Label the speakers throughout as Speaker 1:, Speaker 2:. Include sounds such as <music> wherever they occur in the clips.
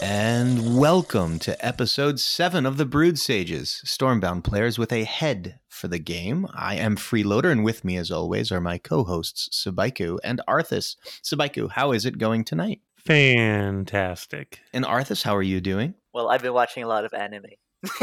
Speaker 1: And welcome to episode 7 of the Brood Sages, Stormbound players with a head for the game. I am Freeloader, and with me, as always, are my co hosts, Subaiku and Arthis. Subaiku, how is it going tonight?
Speaker 2: Fantastic.
Speaker 1: And Arthis, how are you doing?
Speaker 3: Well, I've been watching a lot of anime. <laughs>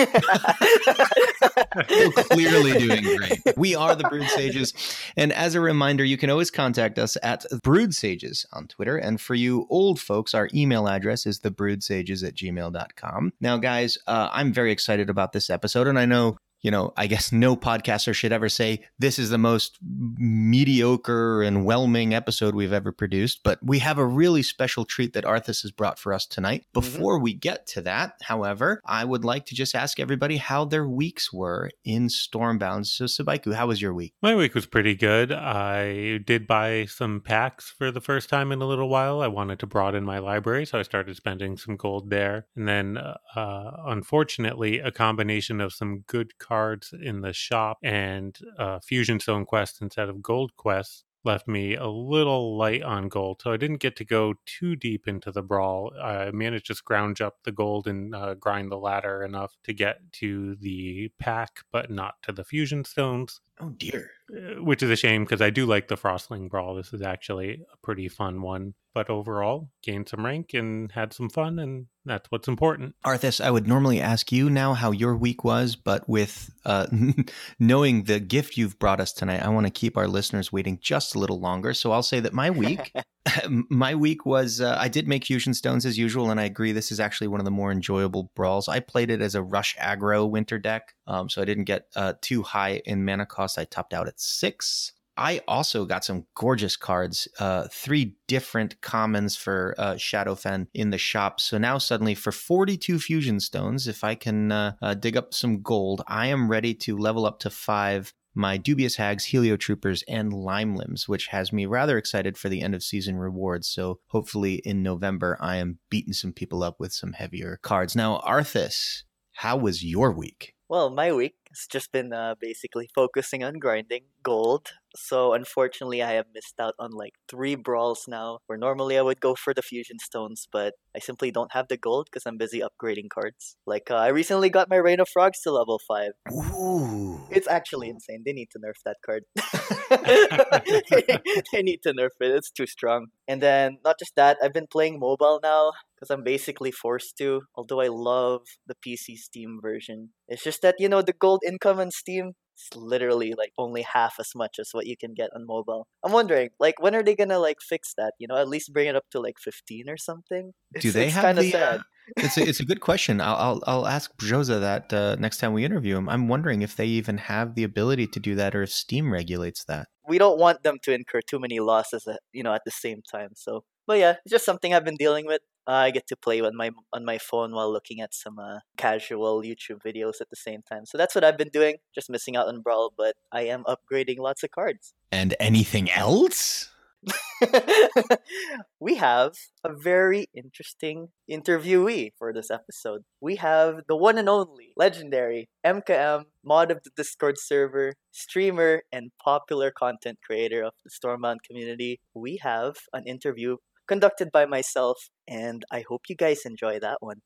Speaker 1: You're clearly doing great. We are the Brood <laughs> Sages. And as a reminder, you can always contact us at Brood Sages on Twitter. And for you old folks, our email address is thebroodsages at gmail.com. Now, guys, uh, I'm very excited about this episode. And I know you know, I guess no podcaster should ever say this is the most mediocre and whelming episode we've ever produced, but we have a really special treat that Arthis has brought for us tonight.
Speaker 3: Mm-hmm.
Speaker 1: Before we get to that, however, I would like to just ask everybody how their weeks were in Stormbound. So, Subaiku, how was your week?
Speaker 2: My week was pretty good. I did buy some packs for the first time in a little while. I wanted to broaden my library, so I started spending some gold there. And then, uh, unfortunately, a combination of some good cards in the shop and uh, Fusion Stone quests instead of gold quests left me a little light on gold. So I didn't get to go too deep into the brawl. I managed to scrounge up the gold and uh, grind the ladder enough to get to the pack, but not to the Fusion Stones.
Speaker 1: Oh, dear.
Speaker 2: Uh, Which is a shame because I do like the Frostling Brawl. This is actually a pretty fun one. But overall, gained some rank and had some fun, and that's what's important.
Speaker 1: Arthis, I would normally ask you now how your week was, but with uh, <laughs> knowing the gift you've brought us tonight, I want to keep our listeners waiting just a little longer. So I'll say that my week, <laughs> <laughs> my week was uh, I did make fusion stones as usual, and I agree this is actually one of the more enjoyable brawls. I played it as a rush aggro winter deck, um, so I didn't get uh, too high in mana cost. I topped out at six. I also got some gorgeous cards, uh, three different commons for uh, Shadowfen in the shop. So now suddenly for 42 fusion stones, if I can uh, uh, dig up some gold, I am ready to level up to five my Dubious Hags, Heliotroopers, and Lime Limbs, which has me rather excited for the end of season rewards. So hopefully in November, I am beating some people up with some heavier cards. Now, Arthis, how was your week?
Speaker 3: Well, my week has just been uh, basically focusing on grinding gold. So unfortunately, I have missed out on like three brawls now. Where normally I would go for the fusion stones, but I simply don't have the gold because I'm busy upgrading cards. Like uh, I recently got my Rain of Frogs to level five.
Speaker 1: Ooh.
Speaker 3: It's actually insane. They need to nerf that card. <laughs> <laughs> they need to nerf it. It's too strong. And then not just that, I've been playing mobile now because I'm basically forced to. Although I love the PC Steam version, it's just that you know the gold income on Steam is literally like only half as much as what you can get on mobile. I'm wondering, like, when are they gonna like fix that? You know, at least bring it up to like 15 or something. <laughs>
Speaker 1: Do they
Speaker 3: it's
Speaker 1: have the?
Speaker 3: sad.
Speaker 1: Uh, it's a, it's a good question. I'll I'll, I'll ask Josa that uh, next time we interview him. I'm wondering if they even have the ability to do that, or if Steam regulates that.
Speaker 3: we don't want them to incur too many losses at, you know at the same time so but yeah it's just something i've been dealing with uh, i get to play on my on my phone while looking at some uh, casual youtube videos at the same time so that's what i've been doing just missing out on brawl but i am upgrading lots of cards
Speaker 1: And anything else? <laughs>
Speaker 3: we have a very interesting interviewee for this episode. We have the one and only legendary Emkaem, mod of the Discord server, streamer, and popular content creator of the Stormbound community. We have an interview conducted by myself, and I hope you guys enjoy that one.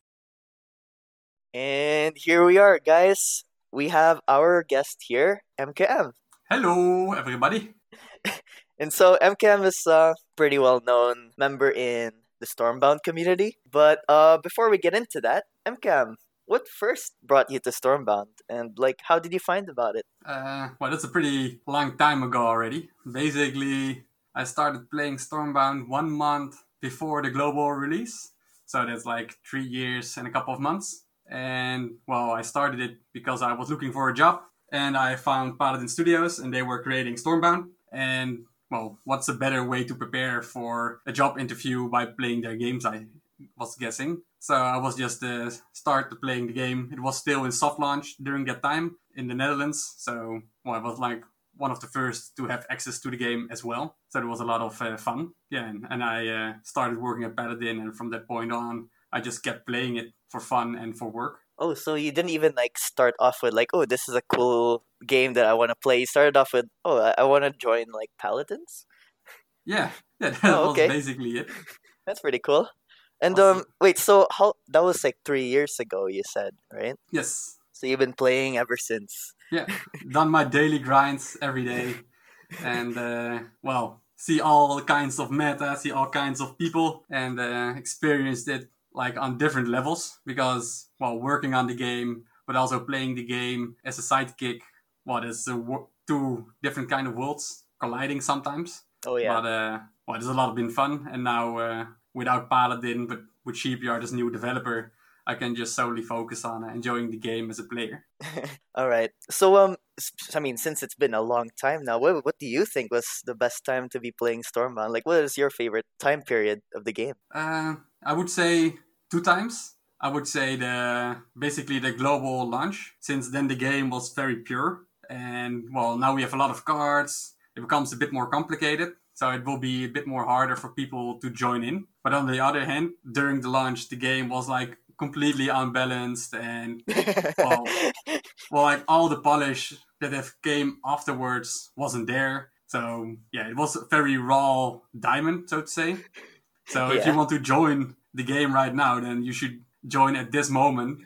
Speaker 3: And here we are, guys. We have our guest here, Emkaem.
Speaker 4: Hello, everybody. <laughs>
Speaker 3: And so Emkaem is a pretty well known member in the Stormbound community. But uh, before we get into that, Emkaem, what first brought you to Stormbound, and like how did you find about it?
Speaker 4: Uh, well, that's a pretty long time ago already. Basically, I started playing Stormbound one month before the global release. So that's like three years and a couple of months. And well, I started it because I was looking for a job and I found Paladin Studios and they were creating Stormbound. And well, what's a better way to prepare for a job interview by playing their games? I was guessing. So I was just uh, start playing the game. It was still in soft launch during that time in the Netherlands. So well, I was like one of the first to have access to the game as well. So it was a lot of uh, fun. Yeah, and, and I uh, started working at Paladin, and from that point on, I just kept playing it for fun and for work.
Speaker 3: Oh, so you didn't even like start off with like, oh, this is a cool game that I want to play. You started off with, oh, I, I want to join like Paladins.
Speaker 4: Yeah, <laughs> yeah, that
Speaker 3: Oh,
Speaker 4: was
Speaker 3: okay.
Speaker 4: basically it. <laughs>
Speaker 3: That's pretty cool. And
Speaker 4: Awesome.
Speaker 3: um, wait, so how that was like three years ago? You said right?
Speaker 4: Yes,
Speaker 3: So you've been playing ever since.
Speaker 4: Yeah, done my daily grinds every day, and uh, well, see all kinds of meta, see all kinds of people, and uh, experienced it like on different levels because well, working on the game, but also playing the game as a sidekick. Well, there's wo- two different kind of worlds colliding sometimes.
Speaker 3: Oh yeah.
Speaker 4: But uh, well, it's a lot of been fun, and now uh, without Paladin, but with Sheepyard as new developer, I can just solely focus on enjoying the game as a player. <laughs>
Speaker 3: All right. So um, I mean, since it's been a long time now, what what do you think was the best time to be playing Stormbound? Like, what is your favorite time period of the game?
Speaker 4: Uh, I would say two times. I would say the basically the global launch, since then the game was very pure, and well, now we have a lot of cards. It becomes a bit more complicated, so it will be a bit more harder for people to join in. But on the other hand, during the launch, the game was like completely unbalanced and <laughs> well, well, like all the polish that have came afterwards wasn't there. So yeah, it was a very raw diamond, so to say. So if you want to join the game right now, then you should join at this moment.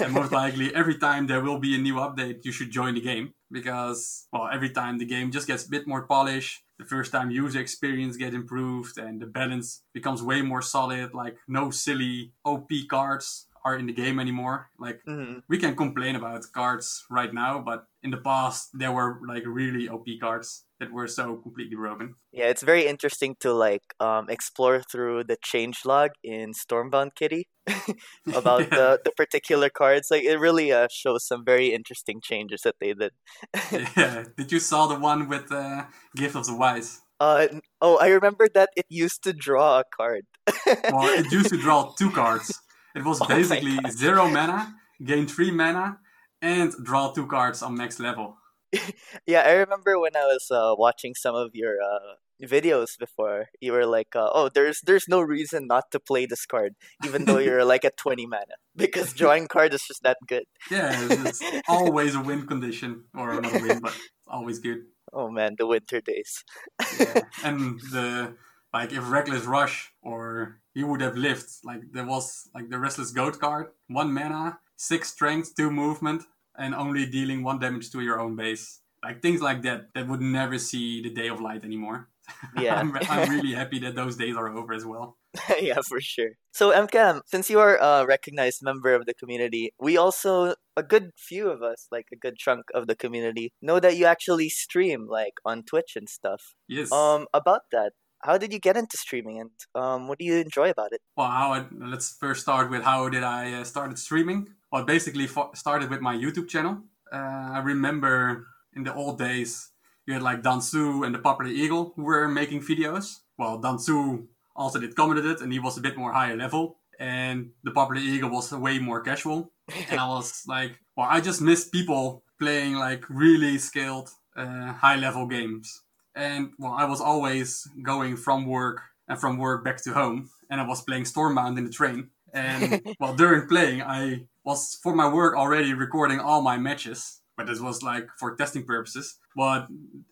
Speaker 4: And most <laughs> likely, every time there will be a new update, you should join the game because, well, every time the game just gets a bit more polished. The first time user experience get improved and the balance becomes way more solid. Like no silly OP cards are in the game anymore. Like
Speaker 3: Mhm.
Speaker 4: we can complain about cards right now, but in the past there were like really OP cards that were so completely broken.
Speaker 3: Yeah, it's very interesting to like um explore through the change log in Stormbound Kitty <laughs> about <laughs>
Speaker 4: Yeah.
Speaker 3: the the particular cards. Like, it really uh, shows some very interesting changes that they did.
Speaker 4: yeah. <laughs> Did you saw the one with uh, Gift of the Wise?
Speaker 3: Uh, oh, I remember that it used to draw a card.
Speaker 4: Well, it used to draw two cards. It was
Speaker 3: Oh
Speaker 4: basically
Speaker 3: God.
Speaker 4: zero mana, gain three mana, and draw two cards on max level. <laughs>
Speaker 3: Yeah, I remember when I was uh, watching some of your uh, videos before. You were like, uh, "Oh, there's there's no reason not to play this card, even though you're like at twenty mana, <laughs> because drawing card is just that good." <laughs>
Speaker 4: Yeah, it's, it's always a win condition, or not a win, but always good.
Speaker 3: Oh man, the winter days.
Speaker 4: Yeah. and the like if reckless rush or he would have lived like there was like the restless goat card one mana six strength two movement and only dealing one damage to your own base like things like that that would never see the day of light anymore <laughs>
Speaker 3: Yeah.
Speaker 4: I'm, I'm <laughs> really happy that those days are over as well <laughs>
Speaker 3: yeah, for sure. So, Emkaem, since you are a recognized member of the community, we also, a good few of us, like a good chunk of the community, know that you actually stream, like on Twitch and stuff.
Speaker 4: yes
Speaker 3: Um, about that, how did you get into streaming and um, what do you enjoy about it?
Speaker 4: Well, how I, let's first start with how did I uh, started streaming. Well, basically fo- started with my YouTube channel. Uh, I remember in the old days you had like Dansu and the Popular Eagle who were making videos. Well, Dansu also did commented it and he was a bit more higher level, and the Popular Eagle was way more casual. and I was <laughs> like, well, I just missed people playing like really skilled uh, high level games. And well, I was always going from work and from work back to home, and I was playing Stormbound in the train. And <laughs> well, during playing, I was for my work already recording all my matches, but this was like for testing purposes. But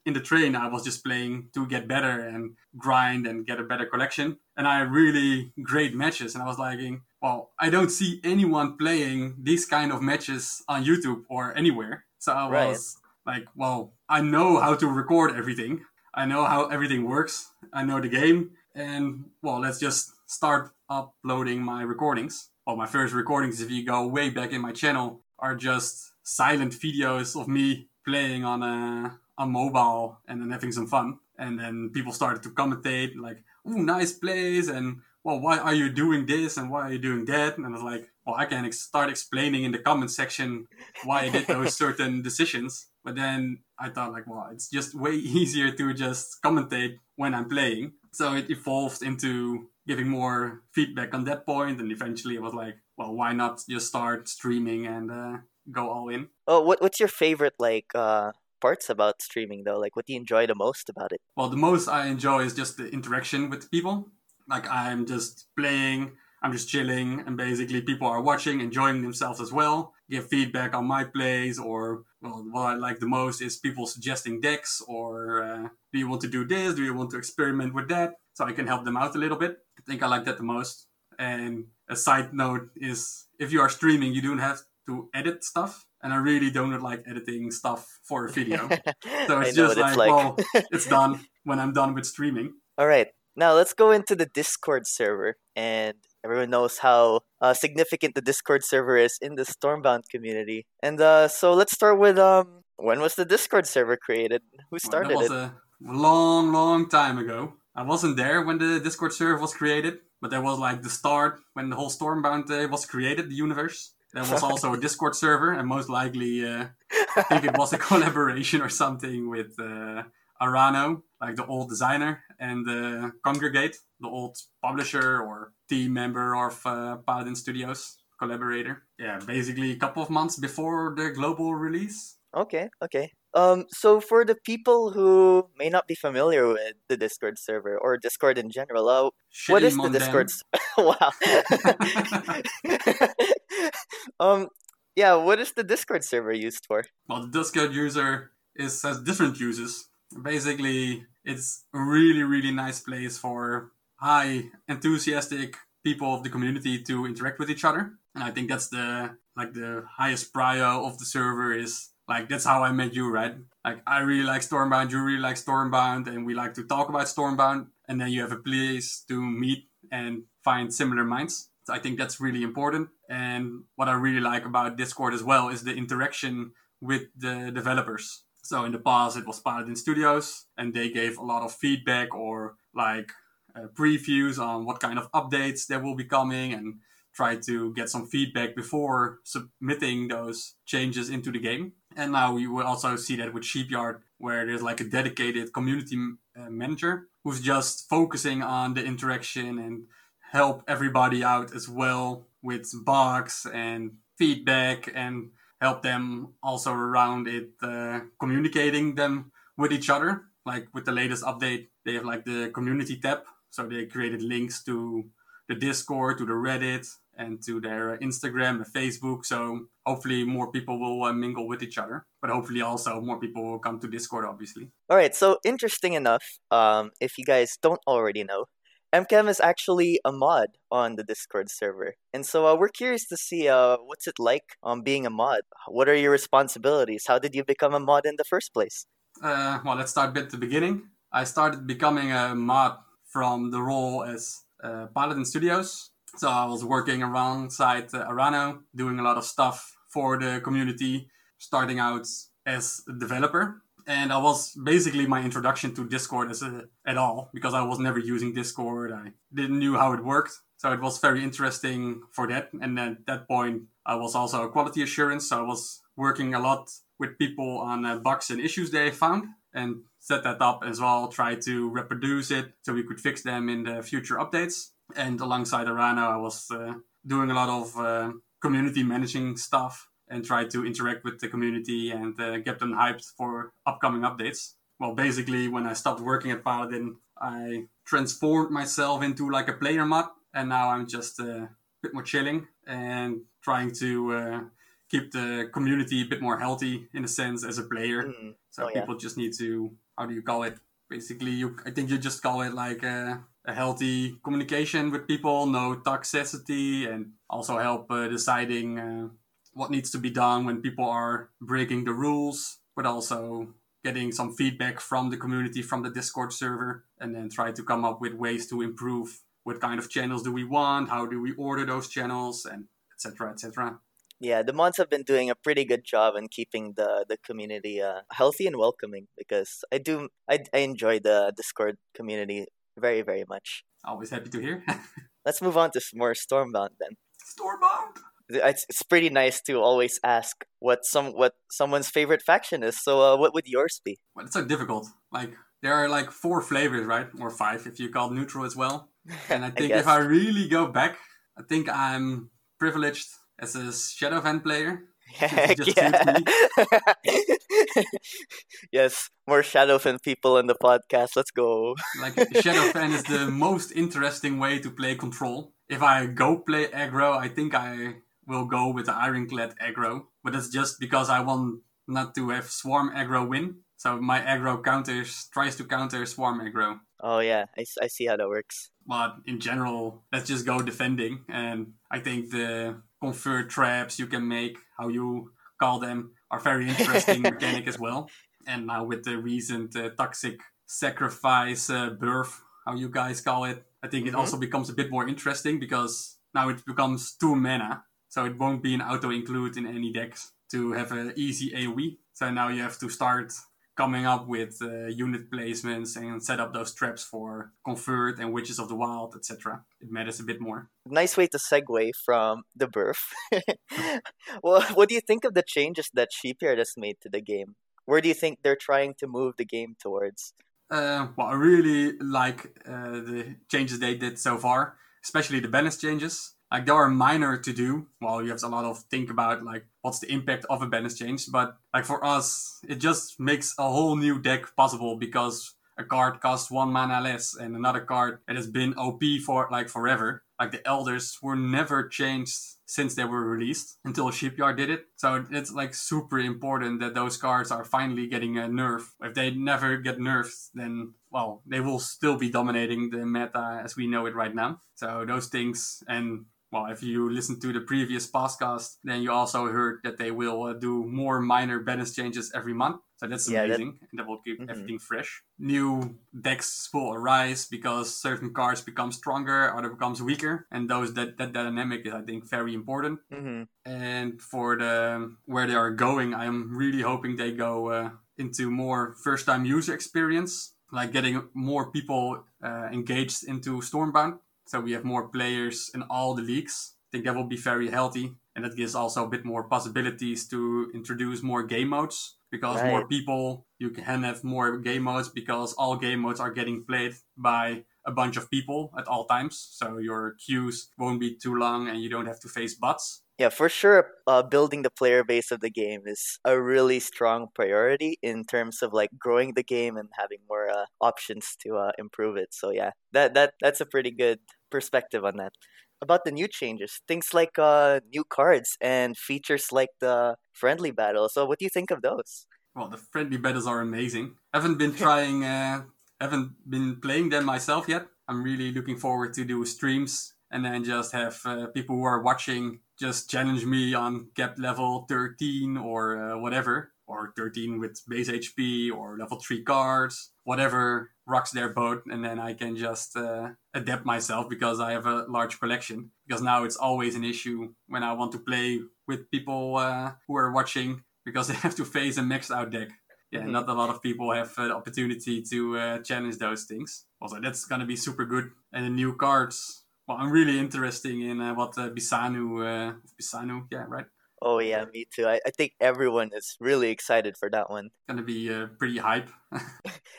Speaker 4: in the train, I was just playing to get better and grind and get a better collection. And I had really great matches, and I was like, well, I don't see anyone playing these kind of matches on YouTube or anywhere. So I
Speaker 3: Right.
Speaker 4: was like, well, I know how to record everything. I know how everything works. I know the game. And well, let's just start uploading my recordings. Well, my first recordings, if you go way back in my channel, are just silent videos of me playing on a on mobile and then having some fun. And then people started to commentate like, "Ooh, nice plays," and well, why are you doing this and why are you doing that? And I was like, well, I can ex- start explaining in the comment section why I did those <laughs> certain decisions. But then I thought, like, well, it's just way <laughs> easier to just commentate when I'm playing. So it evolved into giving more feedback on that point, and eventually it was like, well, why not just start streaming and uh, go all in?
Speaker 3: Oh, what what's your favorite like uh parts about streaming though? Like, what do you enjoy the most about it?
Speaker 4: Well, the most I enjoy is just the interaction with people. Like I'm just playing, I'm just chilling, and basically people are watching, enjoying themselves as well. Give feedback on my plays, or well, what I like the most is people suggesting decks, or uh, do you want to do this? Do you want to experiment with that? So I can help them out a little bit. I think I like that the most. And a side note is if you are streaming, you don't have to edit stuff. And I really don't like editing stuff for a video. <laughs> So it's just
Speaker 3: what it's
Speaker 4: like,
Speaker 3: like.
Speaker 4: well, it's <laughs> done when I'm done with streaming.
Speaker 3: All right. Now let's go into the Discord server. And everyone knows how uh, significant the Discord server is in the Stormbound community. And uh, so let's start with um, when was the Discord server created? Who
Speaker 4: Well,
Speaker 3: started
Speaker 4: that was
Speaker 3: it?
Speaker 4: a long, long time ago. I wasn't there when the Discord server was created, but that was like the start when the whole Stormbound uh, was created, the universe. There was also a <laughs> Discord server, and most likely, uh, I think it was a <laughs> collaboration or something with uh, Arano, like the old designer, and uh, Kongregate, the old publisher or team member of uh, Paladin Studios, collaborator. Yeah, basically a couple of months before the global release.
Speaker 3: Okay, okay. Um, so for the people who may not be familiar with the Discord server or Discord in general, uh, what
Speaker 4: Shitty
Speaker 3: the Discord? <laughs> wow. <laughs> um, yeah, what is the Discord server used for?
Speaker 4: Well, the Discord user is has different uses. Basically, it's a really, really nice place for high enthusiastic people of the community to interact with each other. And I think that's the like the highest prio of the server is like that's how I met you, right? Like I really like Stormbound, you really like Stormbound, and we like to talk about Stormbound, and then you have a place to meet and find similar minds. So I think that's really important. And what I really like about Discord as well is the interaction with the developers. So in the past, it was Paladin Studios, and they gave a lot of feedback or like uh, previews on what kind of updates there will be coming, and try to get some feedback before submitting those changes into the game. And now we will also see that with Sheepyard, where there's like a dedicated community uh, manager who's just focusing on the interaction and help everybody out as well with bugs and feedback and help them also around it uh, communicating them with each other. Like with the latest update they have like the community tab. So they created links to the discord to the reddit and to their instagram and facebook. So hopefully more people will uh, mingle with each other. But hopefully also more people will come to discord obviously.
Speaker 3: All right, so interesting enough, um, if you guys don't already know, Emkaem is actually a mod on the Discord server, and so uh, we're curious to see uh, what's it like um, being a mod. What are your responsibilities? How did you become a mod in the first place?
Speaker 4: Uh, well, let's start at the beginning. I started becoming a mod from the role as uh, Paladin Studios. So I was working alongside uh, Arano, doing a lot of stuff for the community, starting out as a developer. And I was basically my introduction to Discord as a, at all because I was never using Discord. I didn't knew how it worked. So it was very interesting for that. And at that point, I was also a quality assurance. So I was working a lot with people on uh, bugs and issues they found and set that up as well, try to reproduce it so we could fix them in the future updates. And alongside Arano, I was uh, doing a lot of uh, community managing stuff and try to interact with the community and uh, get them hyped for upcoming updates. Well, basically, when I stopped working at Paladin, I transformed myself into like a player mod, and now I'm just uh, a bit more chilling and trying to uh, keep the community a bit more healthy in a sense as a player.
Speaker 3: Mm,
Speaker 4: So
Speaker 3: Oh, yeah.
Speaker 4: people just need to how do you call it? Basically, you I think you just call it like a, a healthy communication with people, no toxicity, and also help uh, deciding uh, what needs to be done when people are breaking the rules, but also getting some feedback from the community from the Discord server, and then try to come up with ways to improve. What kind of channels do we want? How do we order those channels, and etc. etc.
Speaker 3: Yeah, the mods have been doing a pretty good job in keeping the the community uh, healthy and welcoming because I do I, I enjoy the Discord community very very much.
Speaker 4: Always happy to hear. <laughs>
Speaker 3: Let's move on to some more Stormbound then.
Speaker 4: Stormbound.
Speaker 3: It's, it's pretty nice to always ask what some what someone's favorite faction is. So, uh, what would yours be?
Speaker 4: Well, it's so difficult. Like there are like four flavors, right, or five if you call neutral as well. <laughs> And I think
Speaker 3: guess.
Speaker 4: if I really go back, I think I'm privileged as a Shadowfen player. <laughs> <laughs> Just
Speaker 3: yeah. yes, more Shadowfen people in the podcast. Let's go.
Speaker 4: Like Shadowfen is the most interesting way to play control. If I go play aggro, I think I will go with the Ironclad aggro, but that's just because I want not to have Swarm aggro win. So my aggro counters tries to counter Swarm aggro.
Speaker 3: Oh yeah, I, I see how that works.
Speaker 4: But in general, let's just go defending. And I think the convert traps you can make, how you call them, are very interesting <laughs> mechanic as well. And now with the recent uh, toxic sacrifice uh, birth, how you guys call it, I think
Speaker 3: Mhm.
Speaker 4: it also becomes a bit more interesting because now it becomes two mana, so it won't be an auto include in any decks to have an easy AOE. So now you have to start coming up with uh, unit placements and set up those traps for convert and witches of the wild, etc. It matters a bit more.
Speaker 3: Nice way to segue from the birth. <laughs> well, what do you think of the changes that Sheepyard has made to the game? Where do you think they're trying to move the game towards?
Speaker 4: Uh, well, I really like uh, the changes they did so far, especially the balance changes. Like they are minor to do. Well, you have a lot of think about like what's the impact of a balance change, but like for us, it just makes a whole new deck possible because a card costs one mana less and another card that has been OP for like forever. Like the elders were never changed since they were released until Sheepyard did it. So it's like super important that those cards are finally getting a nerf. If they never get nerfed, then well, they will still be dominating the meta as we know it right now. So those things and well, if you listen to the previous podcast, then you also heard that they will uh, do more minor balance changes every month. So that's
Speaker 3: Yeah, that-
Speaker 4: amazing, and that will keep
Speaker 3: Mhm.
Speaker 4: everything fresh. New decks will arise because certain cards become stronger, other becomes weaker, and those that that dynamic is, I think, very important.
Speaker 3: hmm
Speaker 4: And for the where they are going, I'm really hoping they go uh, into more first-time user experience, like getting more people uh, engaged into Stormbound. So we have more players in all the leagues. I think that will be very healthy, and that gives also a bit more possibilities to introduce more game modes because more people you can have more game modes because all game modes are getting played by a bunch of people at all times. So your queues won't be too long, and you don't have to face bots.
Speaker 3: Yeah, for sure. Uh, building the player base of the game is a really strong priority in terms of like growing the game and having more uh, options to uh, improve it. So yeah, that that that's a pretty good perspective on that. About the new changes, things like uh, new cards and features like the friendly battle. So what do you think of those?
Speaker 4: Well, the friendly battles are amazing. Haven't been <laughs> trying, uh, haven't been playing them myself yet. I'm really looking forward to do streams and then just have uh, people who are watching just challenge me on cap level 13 or uh, whatever, or 13 with base HP or level 3 cards, whatever rocks their boat, and then I can just uh, adapt myself because I have a large collection. Because now it's always an issue when I want to play with people uh, who are watching because <laughs> they have to face a maxed out deck. Yeah,
Speaker 3: Mhm.
Speaker 4: not a lot of people have uh, the opportunity to uh, challenge those things. Also, that's gonna be super good. And the new cards. Well, I'm really interested in uh, what uh, Bisanu, uh, Bisanu, yeah, right.
Speaker 3: Oh yeah, me too. I, I think everyone is really excited for that one.
Speaker 4: It's Gonna be uh, pretty hype. <laughs>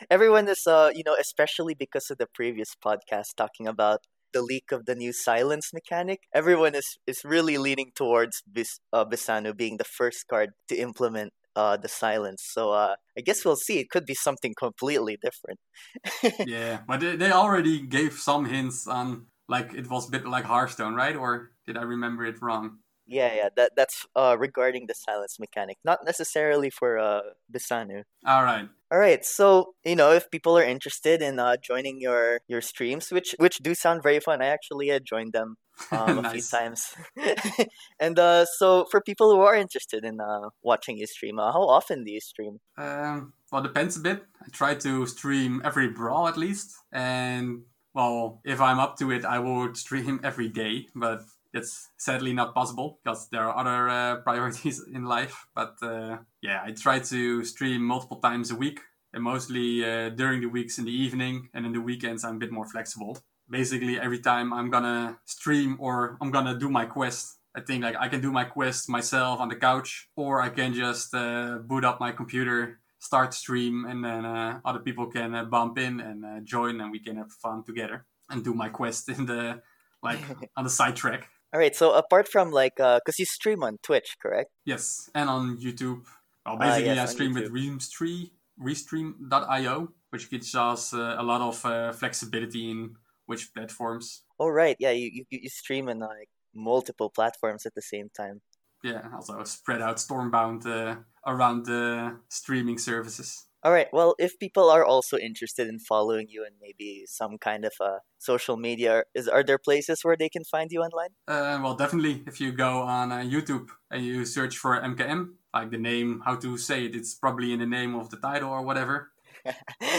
Speaker 3: everyone is uh you know especially because of the previous podcast talking about the leak of the new silence mechanic everyone is is really leaning towards Bis, uh, Bisanu being the first card to implement uh the silence so uh i guess we'll see it could be something completely different <laughs>
Speaker 4: yeah, but they, they already gave some hints on like it was a bit like Hearthstone, right? Or did I remember it wrong?
Speaker 3: Yeah yeah that that's uh regarding the silence mechanic not necessarily for uh Bisanu
Speaker 4: All right.
Speaker 3: All right, so you know if people are interested in uh, joining your your streams, which which do sound very fun, I actually uh, joined them um, <laughs> a few times. <laughs> and uh, so for people who are interested in uh, watching you stream, uh, how often do you stream?
Speaker 4: Um, well, depends a bit. I try to stream every brawl at least, and well, if I'm up to it, I would stream <laughs> every day. But that's sadly not possible because there are other uh, priorities <laughs> in life. But uh, yeah, I try to stream multiple times a week, and mostly uh, during the weeks in the evening, and in the weekends I'm a bit more flexible. Basically, every time I'm gonna stream or I'm gonna do my quest, I think like I can do my quest myself on the couch, or I can just uh, boot up my computer, start stream, and then uh, other people can uh, bump in and uh, join, and we can have fun together and do my quest in the like <laughs> on the side track.
Speaker 3: All right, so apart from like, because you stream on Twitch, correct?
Speaker 4: Yes, and on YouTube. Well,
Speaker 3: Ah,
Speaker 4: basically,
Speaker 3: yes,
Speaker 4: I stream with. Restream, Restream.io, which gives us uh, a lot of uh, flexibility in which platforms.
Speaker 3: Oh right, yeah, you you, you stream on like multiple platforms at the same time.
Speaker 4: Yeah, also spread out Stormbound uh, around the streaming services.
Speaker 3: All right. Well, if people are also interested in following you and maybe some kind of uh, social media, is are there places where they can find you online?
Speaker 4: Uh, well, definitely. If you go on uh, YouTube and you search for Emkaem, like the name, how to say it, it's probably in the name of the title or whatever.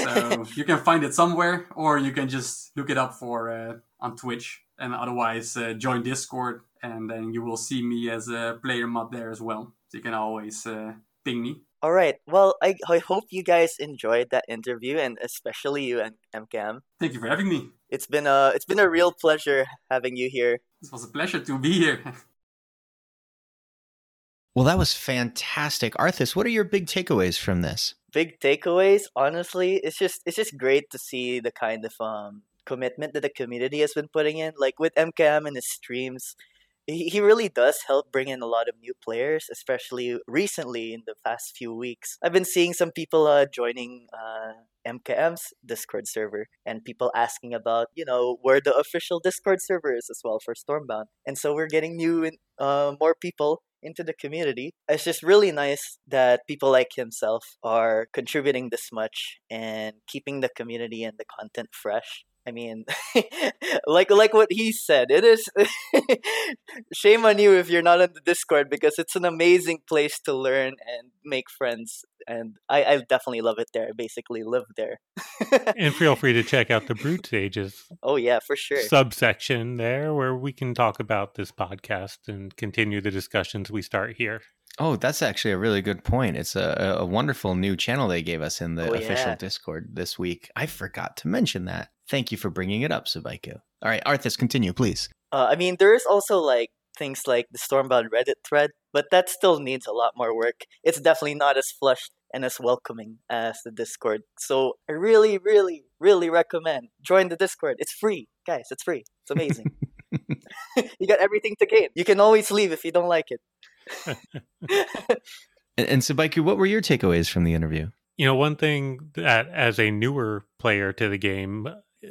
Speaker 4: so <laughs> you can find it somewhere, or you can just look it up for uh, on Twitch, and otherwise uh, join Discord, and then you will see me as a player mod there as well. So you can always uh, ping me.
Speaker 3: All right. Well, I, I hope you guys enjoyed that interview, and especially you and Emkaem.
Speaker 4: Thank you for having me.
Speaker 3: It's been a it's been a real pleasure having you here.
Speaker 4: It was a pleasure to be here. <laughs>
Speaker 1: Well, that was fantastic. Arthis, what are your big takeaways from this?
Speaker 3: Big takeaways, honestly, it's just it's just great to see the kind of um commitment that the community has been putting in. Like with Emkaem and his streams, he, really does help bring in a lot of new players, especially recently in the past few weeks. I've been seeing some people uh, joining uh, Emkaem's Discord server and people asking about, you know, where the official Discord server is as well for Stormbound. And so we're getting new, uh, more people into the community. It's just really nice that people like himself are contributing this much and keeping the community and the content fresh. I mean, <laughs> like like what he said, it is <laughs> shame on you if you're not on the Discord because it's an amazing place to learn and make friends. And I, I definitely love it there. I basically live there. <laughs>
Speaker 2: and feel free to check out the Brood Sages.
Speaker 3: Oh yeah, for sure.
Speaker 2: Subsection there where we can talk about this podcast and continue the discussions we start here.
Speaker 1: Oh, that's actually a really good point. It's a, a wonderful new channel they gave us in the
Speaker 3: Oh,
Speaker 1: official
Speaker 3: yeah.
Speaker 1: Discord this week. I forgot to mention that. Thank you for bringing it up, Subaiku. All right, Arthis, continue, please.
Speaker 3: Uh, I mean, there is also like things like the Stormbound Reddit thread, but that still needs a lot more work. It's definitely not as flushed and as welcoming as the Discord. So I really, really, really recommend join the Discord. It's free, guys. It's free. It's amazing. <laughs> <laughs> you got everything to gain. You can always leave if you don't like it. <laughs>
Speaker 1: And, and Subaiku, what were your takeaways from the interview?
Speaker 2: You know, one thing that as a newer player to the game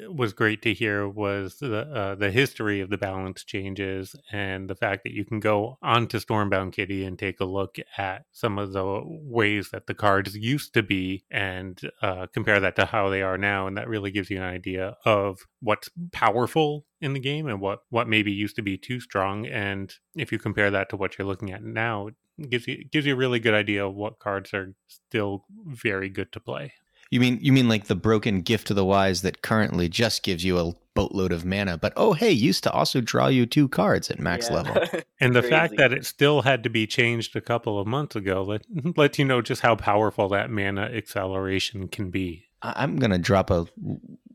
Speaker 2: was great to hear was the uh, the history of the balance changes and the fact that you can go onto Stormbound Kitty and take a look at some of the ways that the cards used to be and uh, compare that to how they are now, and that really gives you an idea of what's powerful in the game and what what maybe used to be too strong. And if you compare that to what you're looking at now, gives you gives you a really good idea of what cards are still very good to play.
Speaker 1: You mean you mean like the broken gift of the wise that currently just gives you a boatload of mana, but oh hey, used to also draw you two cards at max
Speaker 3: Yeah.
Speaker 1: level. <laughs>
Speaker 2: And the fact that it still had to be changed a couple of months ago let, <laughs> lets you know just how powerful that mana acceleration can be.
Speaker 1: I- I'm gonna drop a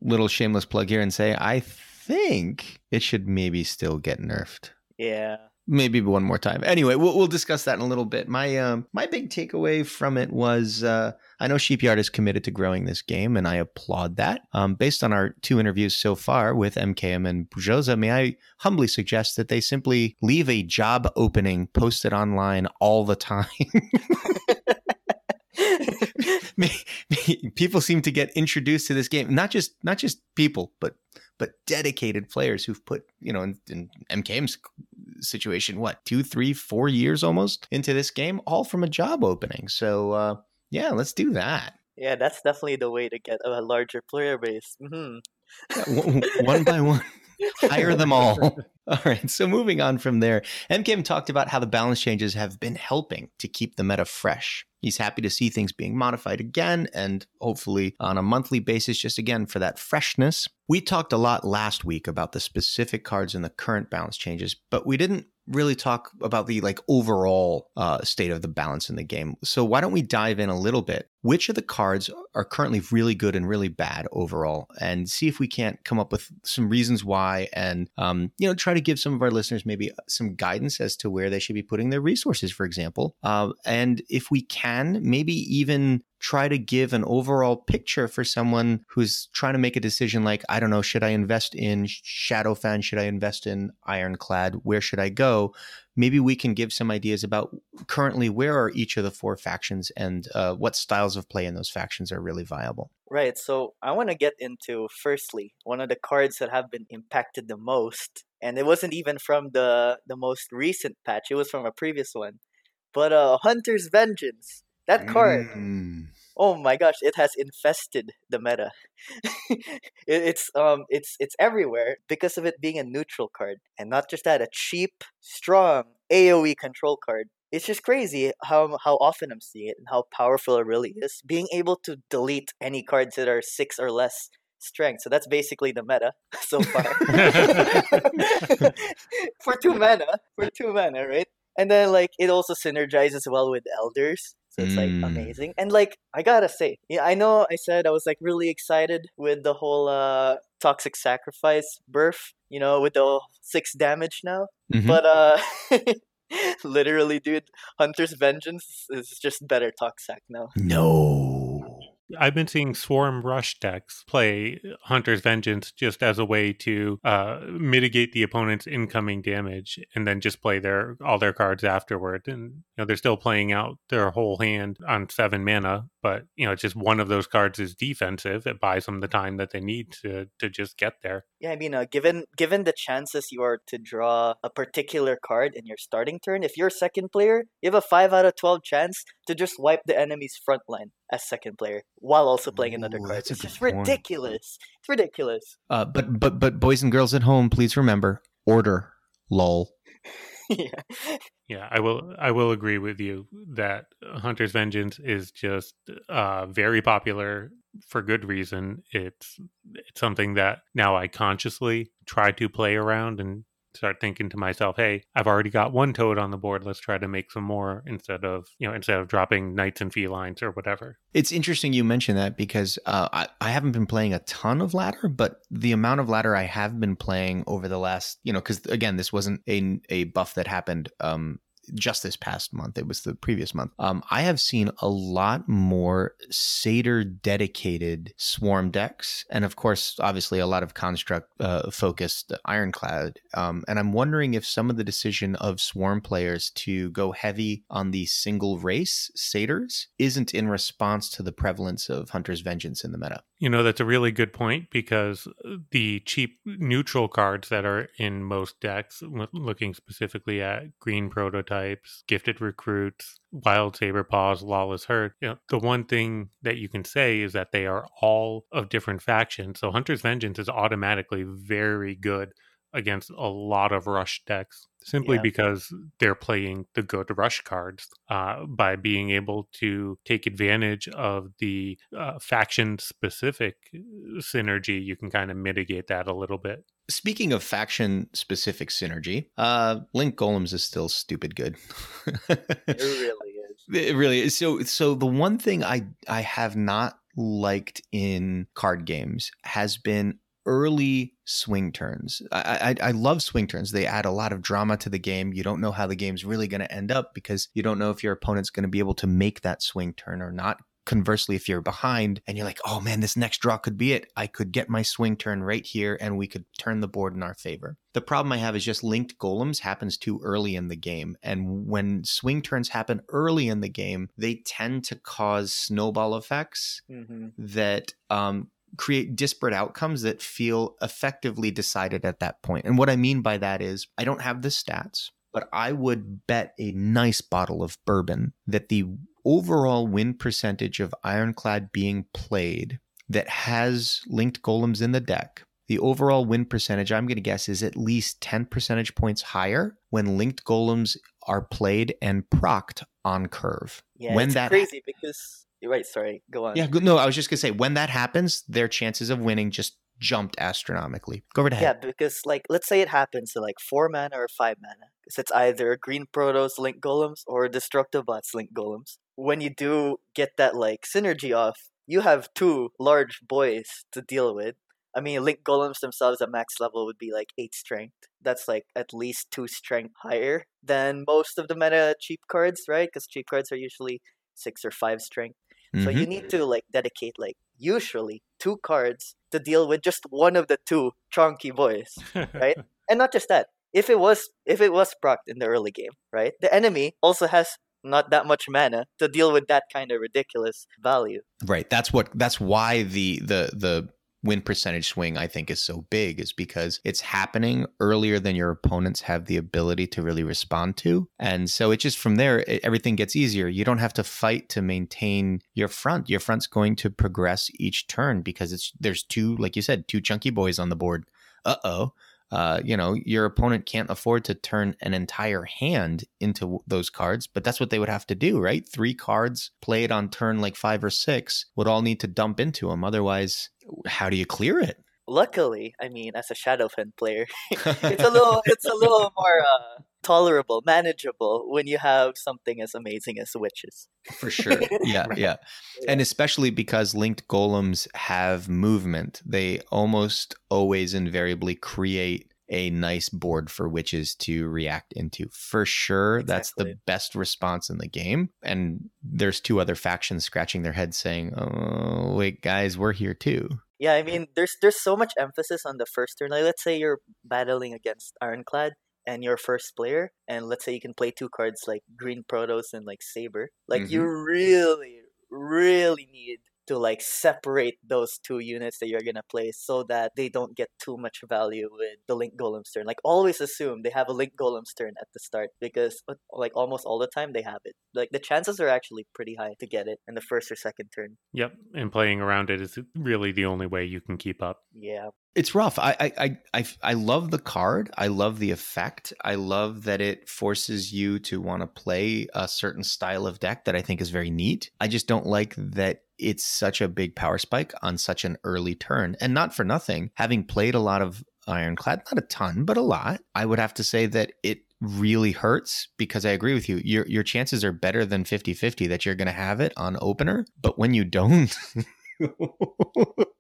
Speaker 1: little shameless plug here and say I think it should maybe still get nerfed.
Speaker 3: yeah.
Speaker 1: Maybe one more time. Anyway, we'll, we'll discuss that in a little bit. My um, my big takeaway from it was uh, I know Sheepyard is committed to growing this game, and I applaud that. Um, based on our two interviews so far with Emkaem and Bujosa, may I humbly suggest that they simply leave a job opening posted online all the time. <laughs> <laughs> People seem to get introduced to this game not just not just people but but dedicated players who've put you know in, in Emkaem's situation what two three four years almost into this game all from a job opening. So uh yeah let's do that.
Speaker 3: Yeah, that's definitely the way to get a larger player base. hmm
Speaker 1: one one by one <laughs> hire them all <laughs> all right so moving on from there Emkaem talked about how the balance changes have been helping to keep the meta fresh. He's happy to see things being modified again and hopefully on a monthly basis just again for that freshness. We talked a lot last week about the specific cards and the current balance changes but we didn't really talk about the like overall uh, state of the balance in the game. So why don't we dive in a little bit? Which of the cards are currently really good and really bad overall and see if we can't come up with some reasons why and um, you know try to give some of our listeners maybe some guidance as to where they should be putting their resources for example. Uh, and if we can maybe even try to give an overall picture for someone who's trying to make a decision like i don't know should i invest in Shadowfen should i invest in ironclad? Where should i go? Maybe we can give some ideas about currently where are each of the four factions and uh, what styles of play in those factions are really viable.
Speaker 3: Right. So I want to get into firstly one of the cards that have been impacted the most, and it wasn't even from the the most recent patch. It was from a previous one. But uh, Hunter's Vengeance. That card.
Speaker 1: Mm.
Speaker 3: oh my gosh, it has infested the meta. <laughs> it, it's um it's it's everywhere because of it being a neutral card, and not just that, a cheap, strong AOE control card. It's just crazy how how often I'm seeing it and how powerful it really is. Being able to delete any cards that are six or less strength. So that's basically the meta <laughs> so far. <laughs> <laughs> for two mana, for two mana, right? And then like it also synergizes well with elders. So it's like
Speaker 1: Mm.
Speaker 3: amazing. And like I gotta say, yeah, I know I said I was like really excited with the whole uh toxic sacrifice birth, you know, with the six damage now.
Speaker 1: Mhm.
Speaker 3: But uh literally dude, Hunter's Vengeance is just better toxic now.
Speaker 1: no.
Speaker 2: I've been seeing Swarm Rush decks play Hunter's Vengeance just as a way to uh, mitigate the opponent's incoming damage, and then just play their all their cards afterward. And you know they're still playing out their whole hand on seven mana, but you know it's just one of those cards is defensive. It buys them the time that they need to to just get there.
Speaker 3: Yeah, I mean, uh, given given the chances you are to draw a particular card in your starting turn, if you're a second player, you have a five out of twelve chance to just wipe the enemy's front line as second player while also playing another
Speaker 1: Ooh,
Speaker 3: card. It's just
Speaker 1: point.
Speaker 3: ridiculous. It's ridiculous.
Speaker 1: Uh, but but but boys and girls at home, please remember order. Lol. <laughs>
Speaker 3: yeah.
Speaker 2: Yeah, I will. I will agree with you that Hunter's Vengeance is just uh, very popular for good reason. It's it's something that now I consciously try to play around and start thinking to myself, "Hey, I've already got one toad on the board. Let's try to make some more instead of you know instead of dropping knights and felines or whatever."
Speaker 1: It's interesting you mention that because uh, I, I haven't been playing a ton of ladder, but the amount of ladder I have been playing over the last, you know, because again, this wasn't a, a buff that happened um, just this past month. It was the previous month. Um, I have seen a lot more Satyr dedicated swarm decks. And of course, obviously, a lot of construct uh, focused Ironclad. Um, and I'm wondering if some of the decision of swarm players to go heavy on the single race Satyrs isn't in response to the prevalence of Hunter's Vengeance in the meta.
Speaker 2: You know, that's a really good point because uh, the cheap neutral cards that are in most decks, looking specifically at green prototypes, gifted recruits, wild saber paws, lawless herd, you know, the one thing that you can say is that they are all of different factions. So Hunter's Vengeance is automatically very good against a lot of rush decks simply
Speaker 3: Yeah.
Speaker 2: because they're playing the good rush cards uh, by being able to take advantage of the uh, faction specific synergy you can kind of mitigate that a little bit
Speaker 1: Speaking of faction specific synergy, uh, Linked Golems is still stupid good.
Speaker 3: It <laughs> really is.
Speaker 1: It really is. So, so the one thing I I have not liked in card games has been early swing turns. I, I I love swing turns. They add a lot of drama to the game. You don't know how the game's really going to end up because you don't know if your opponent's going to be able to make that swing turn or not. Conversely, if you're behind and you're like, oh man, this next draw could be it, I could get my swing turn right here and we could turn the board in our favor. The problem I have is just linked golems happens too early in the game. And when swing turns happen early in the game, they tend to cause snowball effects
Speaker 3: hmm
Speaker 1: that um, create disparate outcomes that feel effectively decided at that point. And what I mean by that is, I don't have the stats, but I would bet a nice bottle of bourbon that the overall win percentage of Ironclad being played that has linked golems in the deck. The overall win percentage, I'm going to guess, is at least 10 percentage points higher when linked golems are played and procced on curve.
Speaker 3: Yeah,
Speaker 1: when
Speaker 3: it's
Speaker 1: that
Speaker 3: crazy because right. Sorry, go on.
Speaker 1: yeah, no, I was just gonna say when that happens, their chances of winning just jumped astronomically. Go right
Speaker 3: Yeah, because like let's say it happens to like four mana or five mana, because it's either green protos linked golems or destructive bots linked golems. When you do get that like synergy off, you have two large boys to deal with. I mean, link golems themselves at max level would be like eight strength. That's like at least two strength higher than most of the meta cheap cards, right? Because cheap cards are usually six or five strength. So
Speaker 1: Mhm.
Speaker 3: you need to like dedicate like usually two cards to deal with just one of the two chunky boys. Right? <laughs> And not just that. If it was if it was procced in the early game, right? The enemy also has not that much mana to deal with that kind of ridiculous value.
Speaker 1: Right. That's what. That's why the the the win percentage swing I think is so big is because it's happening earlier than your opponents have the ability to really respond to. And so it just from there it, everything gets easier. You don't have to fight to maintain your front. Your front's going to progress each turn because it's there's two like you said two chunky boys on the board. Uh-oh. Uh, you know, your opponent can't afford to turn an entire hand into those cards, but that's what they would have to do, right? Three cards played on turn like five or six would all need to dump into them. Otherwise, how do you clear it?
Speaker 3: Luckily, I mean, as a Shadowfen player, <laughs> it's a <laughs> little it's a little more uh, tolerable, manageable when you have something as amazing as witches.
Speaker 1: For sure. <laughs> Yeah, right. yeah. And especially because linked golems have movement, they almost always invariably create a nice board for witches to react into. For sure, exactly. that's the best response in the game. And there's two other factions scratching their heads saying, "Oh, wait, guys, we're here too."
Speaker 3: Yeah, I mean, there's there's so much emphasis on the first turn. Like, let's say you're battling against Ironclad, and your first player, and let's say you can play two cards like Green Prototypes and like Saber, like mm-hmm. you really, really need to like separate those two units that you're gonna play so that they don't get too much value with the Linked Golem's turn. Like always assume they have a Linked Golem's turn at the start because uh, like almost all the time they have it. Like the chances are actually pretty high to get it in the first or second turn.
Speaker 2: Yep, and playing around it is really the only way you can keep up.
Speaker 3: Yeah.
Speaker 1: It's rough. I, I I I love the card. I love the effect. I love that it forces you to want to play a certain style of deck that I think is very neat. I just don't like that it's such a big power spike on such an early turn. And not for nothing, having played a lot of Ironclad, not a ton, but a lot, I would have to say that it really hurts because I agree with you. Your your chances are better than 50-50 that you're going to have it on opener, but when you don't <laughs>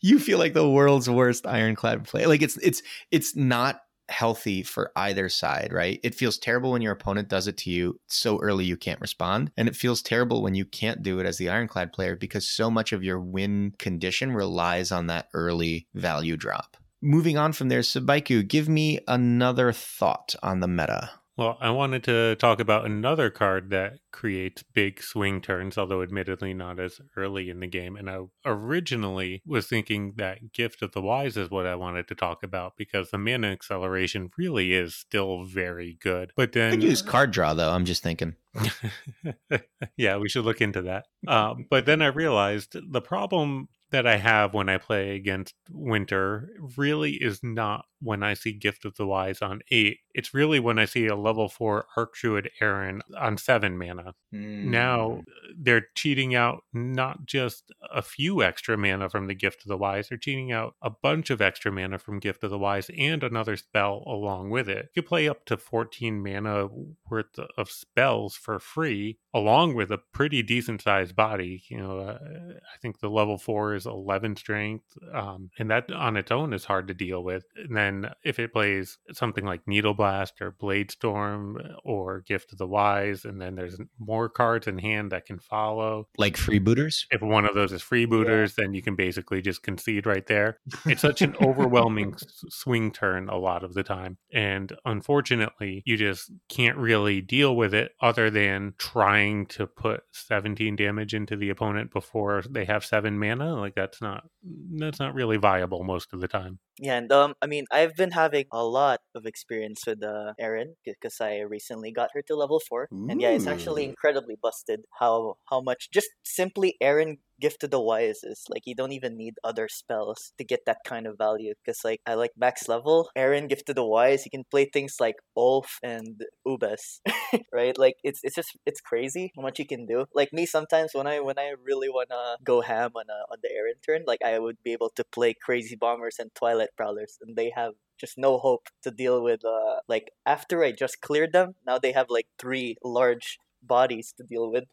Speaker 1: you feel like the world's worst ironclad play. Like it's it's it's not healthy for either side, right? It feels terrible when your opponent does it to you so early you can't respond. And it feels terrible when you can't do it as the ironclad player because so much of your win condition relies on that early value drop. Moving on from there, Subaiku, give me another thought on the meta.
Speaker 2: Well, I wanted to talk about another card that creates big swing turns, although admittedly not as early in the game. And I originally was thinking that Gift of the Wise is what I wanted to talk about because the mana acceleration really is still very good. But then.
Speaker 1: Could use card draw, though. I'm just thinking. <laughs>
Speaker 2: yeah, we should look into that. Um, but then I realized the problem that I have when I play against Winter really is not when I see Gift of the Wise on eight. It's really when I see a level four Archdruid Earyn on seven mana. Mm. Now they're cheating out not just a few extra mana from the Gift of the Wise, they're cheating out a bunch of extra mana from Gift of the Wise and another spell along with it. You play up to 14 mana worth of spells for free, along with a pretty decent sized body. You know, uh, I think the level four is 11 strength, um, and that on its own is hard to deal with. And then then if it plays something like Needle Blast or Blade Storm or Gift of the Wise, and then there's more cards in hand that can follow.
Speaker 1: Like freebooters?
Speaker 2: If one of those is freebooters, yeah. then you can basically just concede right there. It's such an <laughs> overwhelming swing turn a lot of the time. And unfortunately, you just can't really deal with it other than trying to put 17 damage into the opponent before they have seven mana. Like that's not that's not really viable most of the time.
Speaker 3: Yeah, and um, I mean, I've been having a lot of experience with uh, Earyn because I recently got her to level four, Ooh. and yeah, it's actually incredibly busted how how much just simply Earyn Gift of the Wise is like you don't even need other spells to get that kind of value because like I like max level. Earyn Gift of the Wise you can play things like Ulf and Ubass <laughs> right? Like it's it's just it's crazy how much you can do. Like me sometimes when I when I really wanna go ham on a, on the Earyn turn like I would be able to play Crazy Bombers and Twilight Prowlers and they have just no hope to deal with uh like after I just cleared them now they have like three large bodies to deal with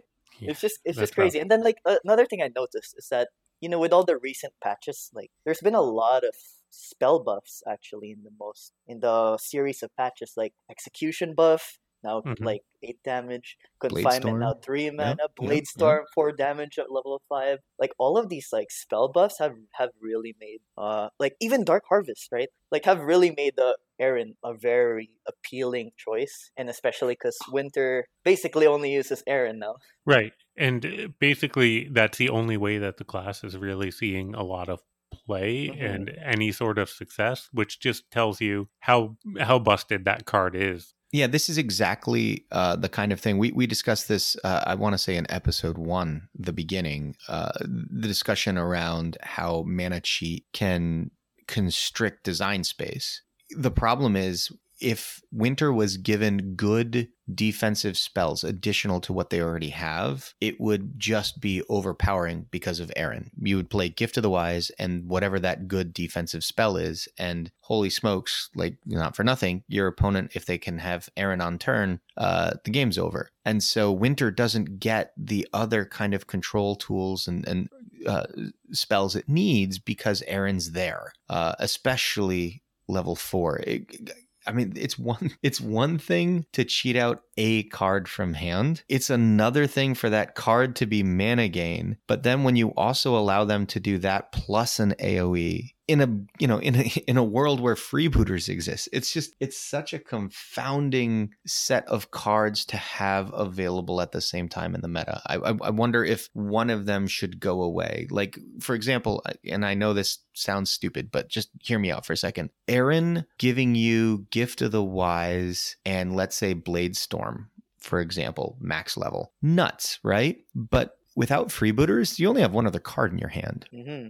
Speaker 3: <laughs> Yeah, it's just it's just crazy. Rough. And then like uh, another thing I noticed is that you know with all the recent patches, like there's been a lot of spell buffs actually in the most in the series of patches, like execution buff, now
Speaker 2: Mhm.
Speaker 3: like eight damage. Confinement now three mana.
Speaker 1: yep,
Speaker 3: Blade
Speaker 1: yep.
Speaker 3: Storm four damage at level five. Like all of these like spell buffs have have really made uh like even Dark Harvest right like have really made the Earyn a very appealing choice, and especially because Winter basically only uses Earyn now.
Speaker 2: Right. And uh, basically, that's the only way that the class is really seeing a lot of play
Speaker 3: Mhm.
Speaker 2: and any sort of success, which just tells you how how busted that card is.
Speaker 1: Yeah, this is exactly uh, the kind of thing we we discussed this. Uh, I want to say in episode one, the beginning, uh, the discussion around how mana cheat can constrict design space. The problem is if Winter was given good defensive spells additional to what they already have, it would just be overpowering because of Earyn. You would play Gift of the Wise and whatever that good defensive spell is, and holy smokes, like not for nothing, your opponent, if they can have Earyn on turn, uh, the game's over. And so Winter doesn't get the other kind of control tools and and uh, spells it needs because Earyn's there, uh, especially level four. It, I mean, it's one <laughs> it's one thing to cheat out a card from hand. It's another thing for that card to be mana gain. But then when you also allow them to do that plus an AoE in a you know in a <laughs> in a world where freebooters exist, it's just it's such a confounding set of cards to have available at the same time in the meta. I I, wonder if one of them should go away. Like for example, and I know this sounds stupid, but just hear me out for a second. Earyn giving you Gift of the Wise and let's say Blade Storm, for example, max level. Nuts, right? But without freebooters, you only have one other card in your hand.
Speaker 3: hmm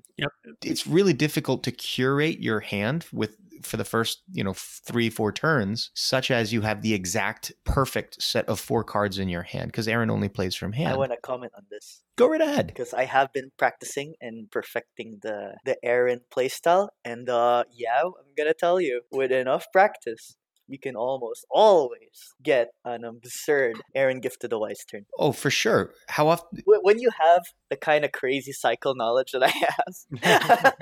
Speaker 1: It's really difficult to curate your hand with for the first, you know, three, four turns, such as you have the exact perfect set of four cards in your hand, because Earyn only plays from hand.
Speaker 3: I want to comment on this
Speaker 1: Go right ahead.
Speaker 3: because I have been practicing and perfecting the the Earyn playstyle, and uh, yeah, I'm gonna tell you, with enough practice, you can almost always get an absurd Earyn Gift to the Wise turn.
Speaker 1: Oh, for sure. How often?
Speaker 3: When you have the kind of crazy cycle knowledge that I have,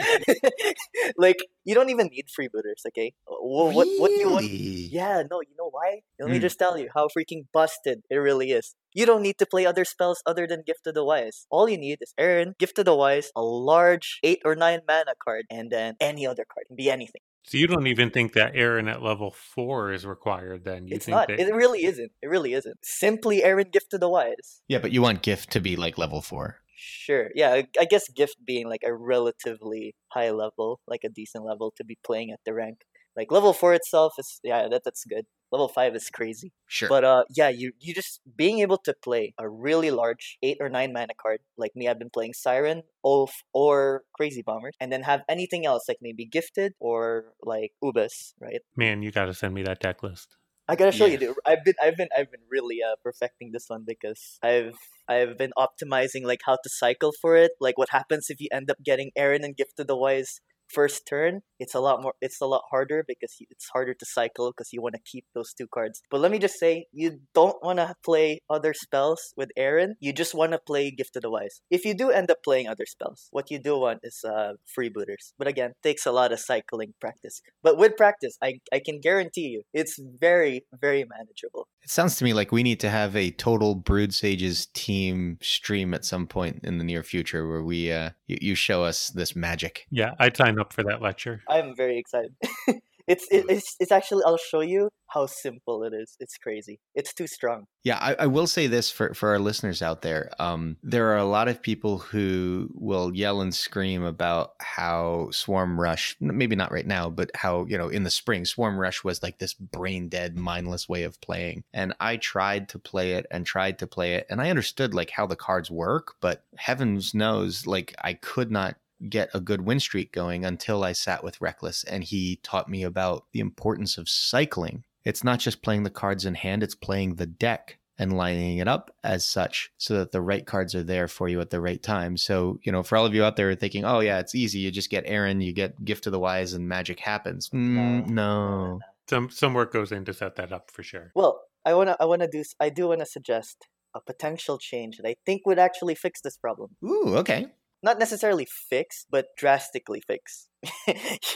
Speaker 3: <laughs> like you don't even need freebooters. Okay, Wh- what what you want? Yeah, no, you know why? Let me
Speaker 1: Mm.
Speaker 3: just tell you how freaking busted it really is. You don't need to play other spells other than Gift of the Wise. All you need is Earyn, Gift of the Wise, a large 8 or 9 mana card, and then any other card. It can be anything.
Speaker 2: So you don't even think that Earyn at level four is required then? You
Speaker 3: it's
Speaker 2: think
Speaker 3: not.
Speaker 2: that
Speaker 3: It really isn't. It really isn't. Simply Earyn, Gift of the Wise.
Speaker 1: Yeah, but you want gift to be like level four.
Speaker 3: Sure. Yeah, I- I guess Gift being like a relatively high level, like a decent level to be playing at the rank. Like level 4 itself is, yeah, that, that's good. Level 5 is crazy.
Speaker 1: Sure.
Speaker 3: But uh, yeah, you you just being able to play a really large eight or nine mana card like me. I've been playing Siren, Ulf, or Crazy Bombers, and then have anything else like maybe Gifted or like Ubass, right?
Speaker 2: man, you got to send me that deck list.
Speaker 3: I gotta show you, dude. I've been I've been I've been really uh perfecting this one because I've I've been optimizing like how to cycle for it. Like what happens if you end up getting Earyn and Gift to the Wise first turn? It's a lot more. It's a lot harder because it's harder to cycle because you want to keep those two cards. But let me just say, you don't want to play other spells with Earyn. You just want to play Gift to the Wise. If you do end up playing other spells, what you do want is uh freebooters. But again, takes a lot of cycling practice. But with practice, I I can guarantee you, it's very very manageable.
Speaker 1: It sounds to me like we need to have a total Brood Sages team stream at some point in the near future where we uh you, you show us this magic.
Speaker 2: Yeah, I'd sign up for that lecture.
Speaker 3: I'm very excited. <laughs> it's it, it's it's actually I'll show you how simple it is. It's crazy. It's too strong.
Speaker 1: Yeah, I, I will say this for, for our listeners out there. Um, there are a lot of people who will yell and scream about how Swarm Rush, maybe not right now, but how, you know, in the spring, Swarm Rush was like this brain dead, mindless way of playing. And I tried to play it and tried to play it, and I understood like how the cards work, but heavens knows, like I could not get a good win streak going until I sat with Reckless and he taught me about the importance of cycling. It's not just playing the cards in hand, it's playing the deck and lining it up as such so that the right cards are there for you at the right time. So, you know, for all of you out there thinking, oh, yeah, it's easy. You just get Earyn, you get Gift of the Wise, and magic happens. Mm, no.
Speaker 2: Some some work goes in to set that up for sure.
Speaker 3: Well, I wanna I wanna do I do wanna suggest a potential change that I think would actually fix this problem.
Speaker 1: Ooh, okay.
Speaker 3: Not necessarily fix, but drastically fix. <laughs>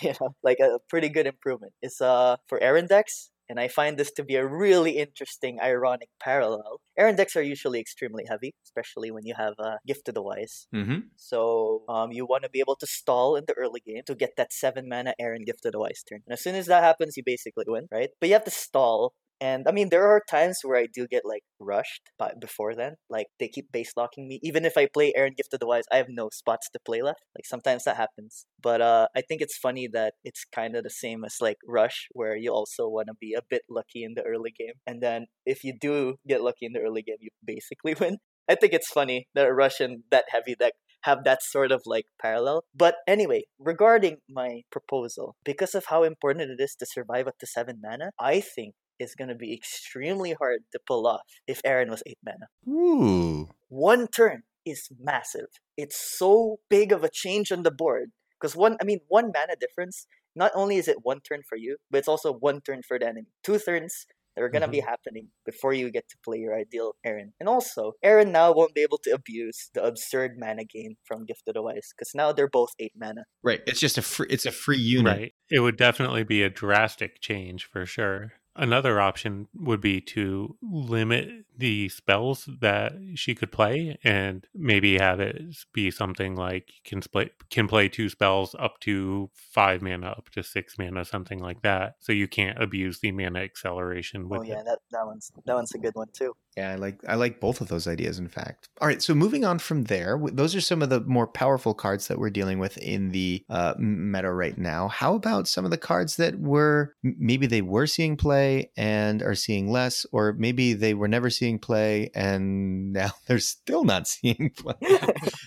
Speaker 3: you know, like a pretty good improvement. Is uh for Earyn decks, And I find this to be a really interesting, ironic parallel. Earyn decks are usually extremely heavy, especially when you have a Gift to the Wise.
Speaker 1: Mm-hmm.
Speaker 3: So um, you want to be able to stall in the early game to get that seven mana Earyn Gift to the Wise turn. And as soon as that happens, you basically win, right? But you have to stall and I mean, there are times where I do get like rushed, but before then, like they keep base locking me. Even if I play Earyn Gift to the Wise, I have no spots to play left. Like sometimes that happens. But uh, I think it's funny that it's kind of the same as like Rush, where you also want to be a bit lucky in the early game, and then if you do get lucky in the early game, you basically <laughs> win. I think it's funny that Rush and that heavy deck have that sort of like parallel. But anyway, regarding my proposal, because of how important it is to survive up to seven mana, I think is going to be extremely hard to pull off if Earyn was 8 mana.
Speaker 1: Ooh.
Speaker 3: One turn is massive. It's so big of a change on the board. Because one, I mean, one mana difference, not only is it one turn for you, but it's also one turn for the enemy. Two turns that are going to
Speaker 2: Mhm.
Speaker 3: be happening before you get to play your ideal Earyn. And also, Earyn now won't be able to abuse the absurd mana gain from Gift of the Wise because now they're both 8 mana.
Speaker 1: Right. It's just a free. It's a free unit.
Speaker 2: Right. It would definitely be a drastic change for sure. Another option would be to limit the spells that she could play and maybe have it be something like can play can play two spells up to five mana, up to six mana, something like that. So you can't abuse the mana acceleration oh, with
Speaker 3: oh yeah,
Speaker 2: it.
Speaker 3: that, that one's that one's a good one too.
Speaker 1: Yeah, I like I like both of those ideas. In fact, all right. So moving on from there, those are some of the more powerful cards that we're dealing with in the uh, meta right now. How about some of the cards that were maybe they were seeing play and are seeing less, or maybe they were never seeing play and <laughs> now they're still not seeing play.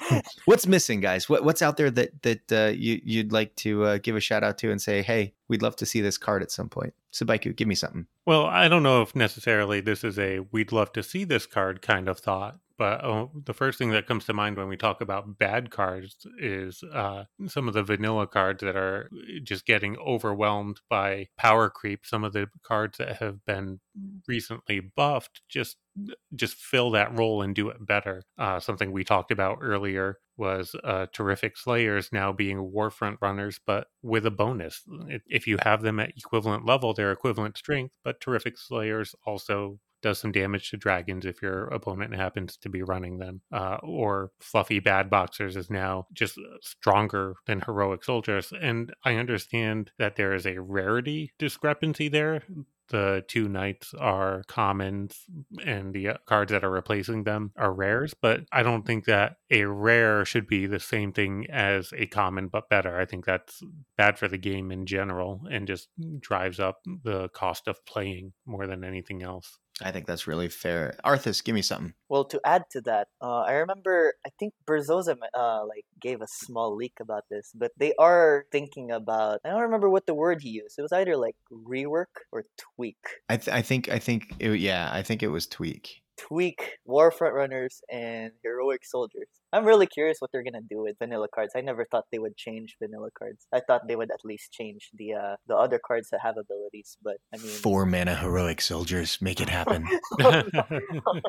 Speaker 1: <laughs> what's missing, guys? What, what's out there that that uh, you you'd like to uh, give a shout out to and say, hey, we'd love to see this card at some point. Subaiku, give me something.
Speaker 2: Well, I don't know if necessarily this is a we'd love to see this card kind of thought, but uh, the first thing that comes to mind when we talk about bad cards is uh, some of the vanilla cards that are just getting overwhelmed by power creep. Some of the cards that have been recently buffed just just fill that role and do it better. Uh, something we talked about earlier was uh, terrific slayers now being warfront runners, but with a bonus. If you have them at equivalent level, they're equivalent strength, but terrific slayers also does some damage to dragons if your opponent happens to be running them. Uh, or fluffy bad boxers is now just stronger than heroic soldiers. And I understand that there is a rarity discrepancy there the two knights are commons and the uh, cards that are replacing them are rares but i don't think that a rare should be the same thing as a common but better i think that's bad for the game in general and just drives up the cost of playing more than anything else
Speaker 1: I think that's really fair. Arthis, give me something.
Speaker 3: Well, to add to that, uh, I remember I think Berzosa uh, like gave a small leak about this, but they are thinking about. I don't remember what the word he used. It was either like rework or tweak.
Speaker 1: I, th- I think I think it, yeah, I think it was tweak.
Speaker 3: Tweak Warfront Runners and Heroic Soldiers. I'm really curious what they're gonna do with vanilla cards. I never thought they would change vanilla cards. I thought they would at least change the uh, the other cards that have abilities. But I mean,
Speaker 1: Four mana heroic soldiers, make it happen. <laughs> <laughs>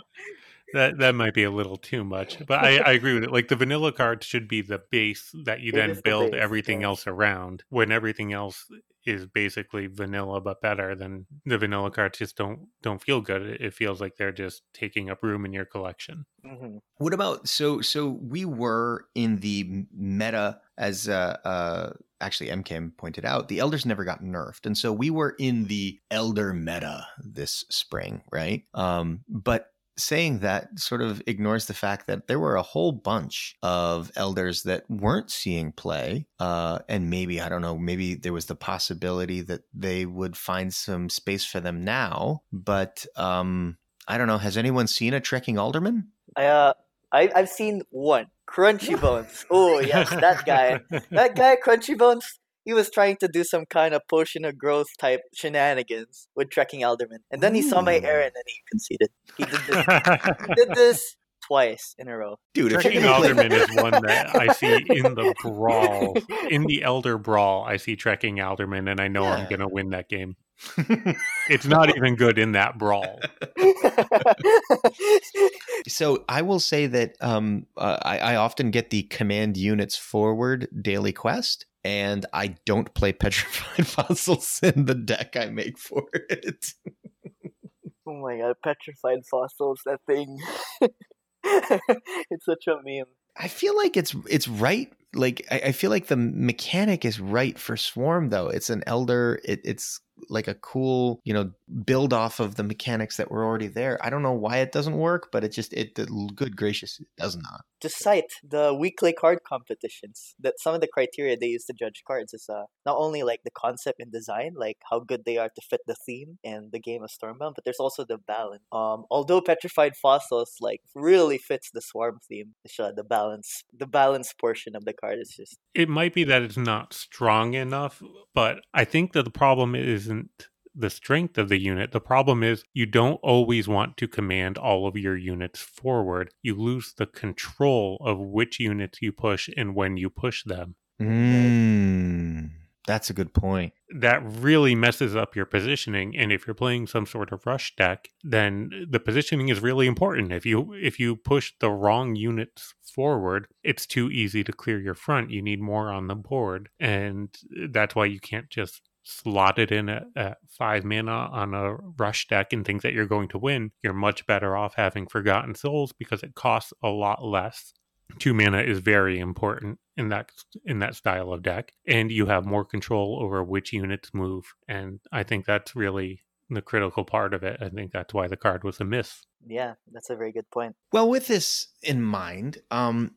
Speaker 2: that that might be a little too much but I, I agree with it like the vanilla cards should be the base that you
Speaker 3: It
Speaker 2: then
Speaker 3: is the
Speaker 2: build
Speaker 3: base,
Speaker 2: everything
Speaker 3: yeah.
Speaker 2: else around when everything else is basically vanilla but better then the vanilla cards just don't don't feel good it it feels like they're just taking up room in your collection
Speaker 3: mhm.
Speaker 1: what about so so we were in the meta as uh uh actually Emkaem pointed out, the elders never got nerfed. And so we were in the elder meta this spring, right? Um but saying that sort of ignores the fact that there were a whole bunch of elders that weren't seeing play uh, and maybe i don't know maybe there was the possibility that they would find some space for them now but um, i don't know has anyone seen a trekking alderman
Speaker 3: I uh, I I've seen one <laughs> Crunchy Bones. Oh yes, that guy. that guy Crunchy Bones, he was trying to do some kind of potion of growth type shenanigans with trekking Alderman. And then he saw my Earyn and he conceded. He did this, he did <laughs> this twice in a row.
Speaker 1: dude
Speaker 2: Trekking Alderman is one that I see in the <laughs> brawl, in the Elder Brawl. I see Trekking Alderman, and I know I'm going to win that game. It's not even good in that brawl. <laughs>
Speaker 1: So I will say that um, uh, I, I often get the command units forward daily quest, and I don't play petrified <laughs> fossils in the deck I make for it.
Speaker 3: Oh my god, petrified fossils, that thing. <laughs> it's such a meme.
Speaker 1: I feel like it's it's right. Like I, I feel like the mechanic is right for Swarm though. It's an elder. It, it's like a cool, you know, build off of the mechanics that were already there. I don't know why it doesn't work, but it just it good gracious, it does not.
Speaker 3: To cite the weekly card competitions, that some of the criteria they use to judge cards is uh not only like the concept and design, like how good they are to fit the theme and the game of Stormbound, but there's also the balance. Um, although Petrified Fossils like really fits the Swarm theme, uh, the balance, the balance portion of the card is just.
Speaker 2: It might be that it's not strong enough, but I think that the problem is isn't the strength of the unit. The problem is you don't always want to command all of your units forward. You lose the control of which units you push and when you push them.
Speaker 1: Mm, that's a good point.
Speaker 2: That really messes up your positioning. And if you're playing some sort of rush deck, then the positioning is really important. If you if you push the wrong units forward, it's too easy to clear your front. You need more on the board. And that's why you can't just slot it in at, at, five mana on a rush deck and think that you're going to win, you're much better off having Forgotten Souls because it costs a lot less. Two mana is very important in that in that style of deck, and you have more control over which units move. And I think that's really the critical part of it. I think that's why the card was a miss.
Speaker 3: Yeah, that's a very good point.
Speaker 1: Well, with this in mind, um,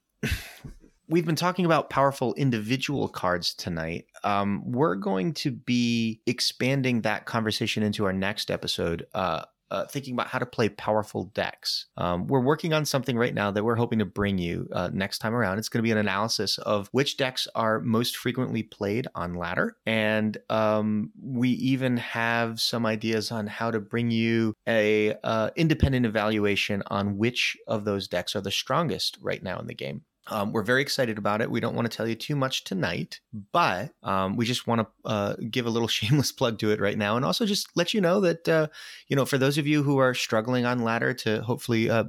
Speaker 1: we've been talking about powerful individual cards tonight. Um, we're going to be expanding that conversation into our next episode. Uh, uh, thinking about how to play powerful decks. Um, we're working on something right now that we're hoping to bring you uh, next time around. It's going to be an analysis of which decks are most frequently played on ladder. And um, we even have some ideas on how to bring you a uh, independent evaluation on which of those decks are the strongest right now in the game. Um, we're very excited about it. We don't want to tell you too much tonight, but um, we just want to uh, give a little <laughs> shameless plug to it right now, and also just let you know that uh, you know for those of you who are struggling on ladder to hopefully uh,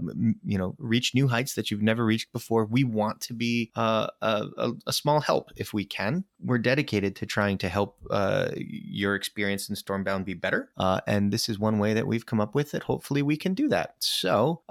Speaker 1: you know reach new heights that you've never reached before, we want to be uh, a, a, small help if we can. We're dedicated to trying to help uh, your experience in Stormbound be better, uh, and this is one way that we've come up with that. Hopefully, we can do that. So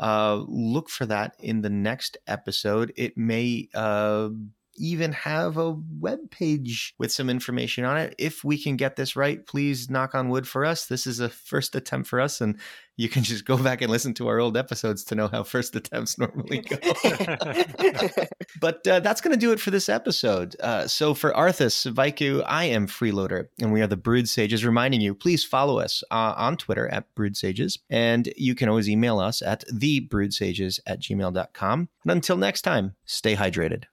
Speaker 1: look for that in the next episode. It may may uh, even have a web page with some information on it. If we can get this right, please knock on wood for us. This is a first attempt for us, and you can just go back and listen to our old episodes to know how first attempts normally go. <laughs> but uh, that's going to do it for this episode. Uh, so for Arthis, Vaiku, I am Freeloader, and we are the Brood Sages, reminding you, please follow us uh, on Twitter at Brood Sages, and you can always email us at thebroodsages at gmail.com. And until next time, stay hydrated.